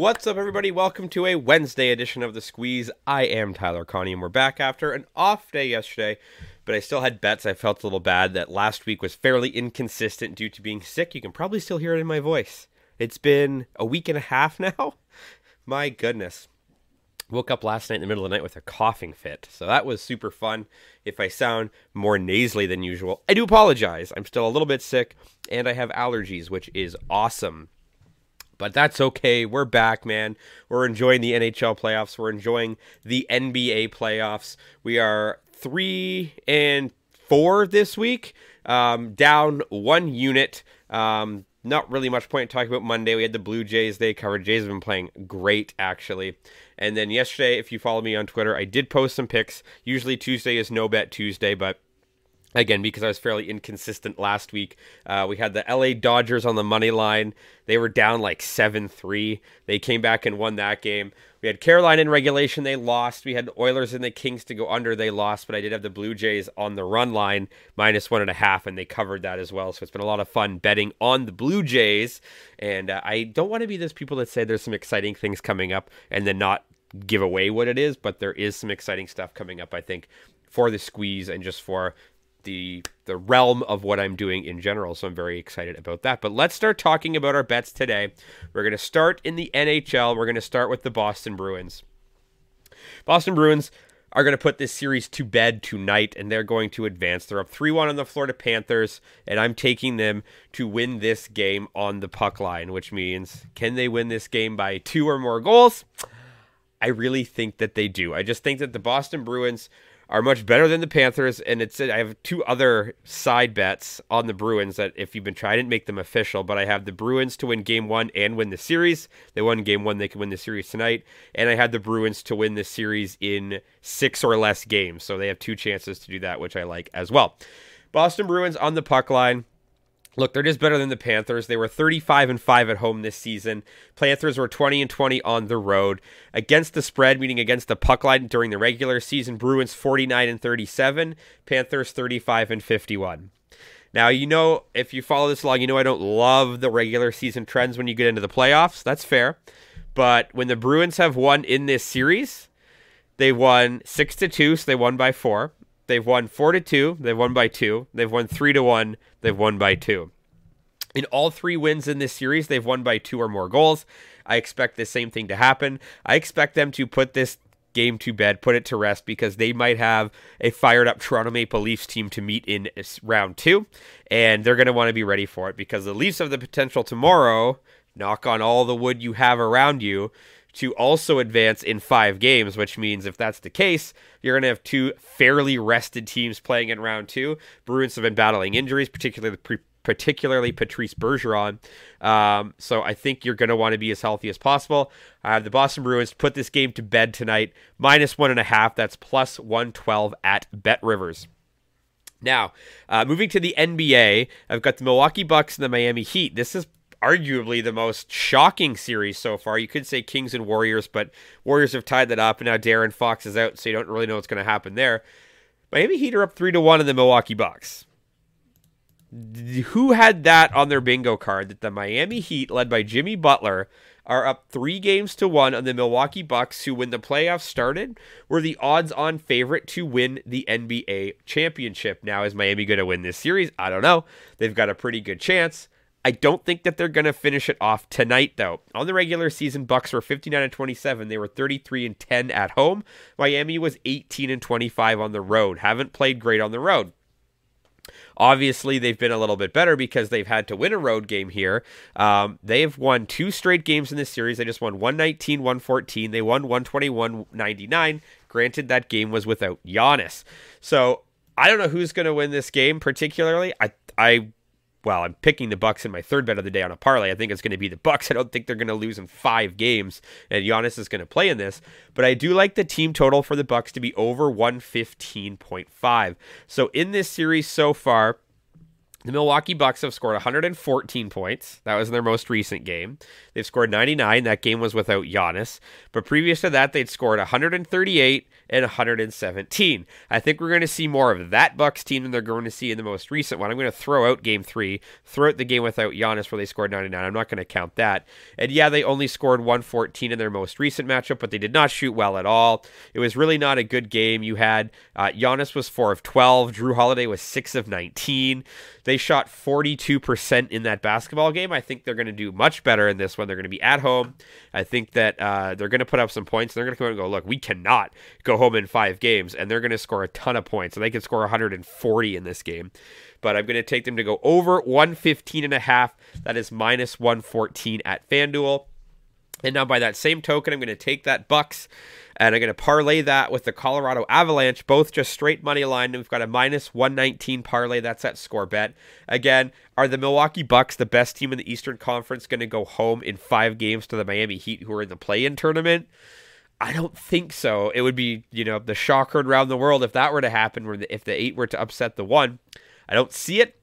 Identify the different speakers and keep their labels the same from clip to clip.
Speaker 1: What's up, everybody? Welcome to a Wednesday edition of The Squeeze. I am Tyler Conium, and we're back after an off day yesterday, but I still had bets. I felt a little bad that last week was fairly inconsistent due to being sick. You can probably still hear it in my voice. It's been a week and a half now. My goodness. Woke up last night in the middle of the night with a coughing fit, so that was super fun. If I sound more nasally than usual, I do apologize. I'm still a little bit sick, and I have allergies, which is awesome but that's okay. We're back, man. We're enjoying the NHL playoffs. We're enjoying the NBA playoffs. We are three and four this week, um, down one unit. Um, not really much point in talking about Monday. We had the Blue Jays. They covered. Jays have been playing great, actually. And then yesterday, if you follow me on Twitter, I did post some picks. Usually Tuesday is no bet Tuesday, but Again, because I was fairly inconsistent last week, uh, we had the LA Dodgers on the money line. They were down like 7 3. They came back and won that game. We had Carolina in regulation. They lost. We had the Oilers and the Kings to go under. They lost, but I did have the Blue Jays on the run line, minus one and a half, and they covered that as well. So it's been a lot of fun betting on the Blue Jays. And uh, I don't want to be those people that say there's some exciting things coming up and then not give away what it is, but there is some exciting stuff coming up, I think, for the squeeze and just for the the realm of what I'm doing in general. So I'm very excited about that. But let's start talking about our bets today. We're going to start in the NHL. We're going to start with the Boston Bruins. Boston Bruins are going to put this series to bed tonight and they're going to advance. They're up 3 1 on the Florida Panthers, and I'm taking them to win this game on the puck line, which means can they win this game by two or more goals? I really think that they do. I just think that the Boston Bruins are much better than the Panthers. And it's I have two other side bets on the Bruins that if you've been trying, didn't make them official, but I have the Bruins to win game one and win the series. They won game one, they can win the series tonight. And I had the Bruins to win the series in six or less games. So they have two chances to do that, which I like as well. Boston Bruins on the puck line. Look, they're just better than the Panthers. They were 35 and 5 at home this season. Panthers were 20 and 20 on the road. Against the spread, meaning against the puck line during the regular season, Bruins 49 and 37, Panthers 35 and 51. Now, you know, if you follow this along, you know I don't love the regular season trends when you get into the playoffs. That's fair. But when the Bruins have won in this series, they won 6 to 2, so they won by 4. They've won 4 to 2, they've won by 2. They've won 3 to 1, they've won by 2. In all three wins in this series, they've won by two or more goals. I expect the same thing to happen. I expect them to put this game to bed, put it to rest, because they might have a fired up Toronto Maple Leafs team to meet in round two, and they're going to want to be ready for it because the Leafs have the potential tomorrow, knock on all the wood you have around you, to also advance in five games, which means if that's the case, you're going to have two fairly rested teams playing in round two. Bruins have been battling injuries, particularly particularly Patrice Bergeron. Um, so I think you're going to want to be as healthy as possible. I have the Boston Bruins put this game to bed tonight, minus one and a half. That's plus 112 at BetRivers. Now, uh, moving to the NBA, I've got the Milwaukee Bucks and the Miami Heat. This is arguably the most shocking series so far. You could say Kings and Warriors, but Warriors have tied that up, and now De'Aaron Fox is out, so you don't really know what's going to happen there. Miami Heat are up three to one in the Milwaukee Bucks. Who had that on their bingo card that the Miami Heat, led by Jimmy Butler, are up three games to one on the Milwaukee Bucks, who, when the playoffs started, were the odds-on favorite to win the NBA championship. Now, is Miami going to win this series? I don't know. They've got a pretty good chance. I don't think that they're going to finish it off tonight though. On the regular season, Bucks were 59 and 27. They were 33 and 10 at home. Miami was 18 and 25 on the road. Haven't played great on the road. Obviously, they've been a little bit better because they've had to win a road game here. Um, they've won two straight games in this series. They just won 119, 114. They won 121, 99. Granted, that game was without Giannis. So I don't know who's going to win this game particularly. I I well, I'm picking the Bucks in my third bet of the day on a parlay. I think it's going to be the Bucks. I don't think they're going to lose in five games, and Giannis is going to play in this. But I do like the team total for the Bucks to be over 115.5. So in this series so far, The Milwaukee Bucks have scored 114 points. That was in their most recent game. They've scored 99. That game was without Giannis. But previous to that, they'd scored 138 and 117. I think we're going to see more of that Bucks team than they're going to see in the most recent one. I'm going to throw out game three, throw out the game without Giannis where they scored 99. I'm not going to count that. And yeah, they only scored 114 in their most recent matchup, but they did not shoot well at all. It was really not a good game. You had uh, Giannis was 4 of 12, Jrue Holiday was 6 of 19. They shot 42% in that basketball game. I think they're going to do much better in this one. They're going to be at home. I think that uh, they're going to put up some points. They're going to come out and go, look, we cannot go home in five games. And they're going to score a ton of points. And they can score 140 in this game. But I'm going to take them to go over 115 and a half. That is minus 114 at FanDuel. And now by that same token, I'm going to take that Bucks and I'm going to parlay that with the Colorado Avalanche, both just straight money line. And we've got a minus 119 parlay. That's at score bet. Again, are the Milwaukee Bucks the best team in the Eastern Conference going to go home in five games to the Miami Heat, who are in the play in tournament? I don't think so. It would be, you know, the shocker around the world if that were to happen, where if the eight were to upset the one. I don't see it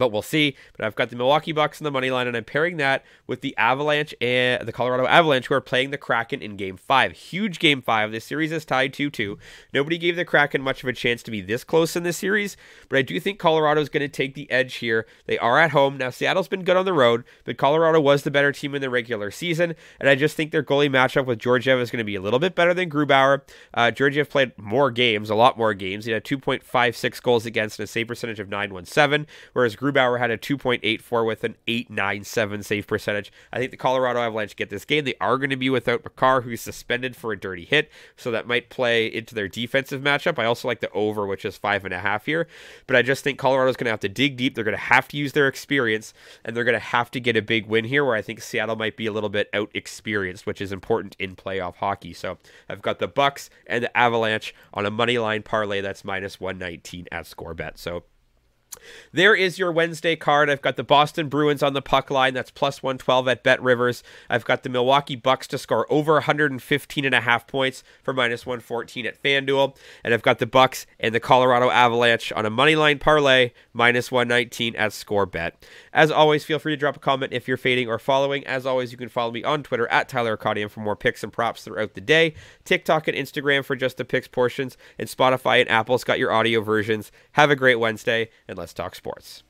Speaker 1: but we'll see. But I've got the Milwaukee Bucks in the money line, and I'm pairing that with the Avalanche and the Colorado Avalanche, who are playing the Kraken in Game Five. Huge Game Five. This series is tied 2-2. Nobody gave the Kraken much of a chance to be this close in this series, but I do think Colorado is going to take the edge here. They are at home now. Seattle's been good on the road, but Colorado was the better team in the regular season, and I just think their goalie matchup with Georgiev is going to be a little bit better than Grubauer. Uh, Georgiev played more games, a lot more games. He had 2.56 goals against and a save percentage of 917, whereas Grubauer had a 2.84 with an 897 save percentage. I think the Colorado Avalanche get this game. They are going to be without Makar, who's suspended for a dirty hit, so that might play into their defensive matchup. I also like the over, which is five and a half here, but I just think Colorado's going to have to dig deep. They're going to have to use their experience, and they're going to have to get a big win here, where I think Seattle might be a little bit out experienced, which is important in playoff hockey. So I've got the Bucks and the Avalanche on a money line parlay that's minus 119 at score bet. So there is your Wednesday card. I've got the Boston Bruins on the puck line. That's plus 112 at BetRivers. I've got the Milwaukee Bucks to score over 115 and a half points for minus 114 at FanDuel. And I've got the Bucks and the Colorado Avalanche on a money line parlay, minus 119 at Score Bet. As always, feel free to drop a comment if you're fading or following. As always, you can follow me on Twitter at Tyler Conium for more picks and props throughout the day. TikTok and Instagram for just the picks portions. And Spotify and Apple's got your audio versions. Have a great Wednesday, and let's talk sports.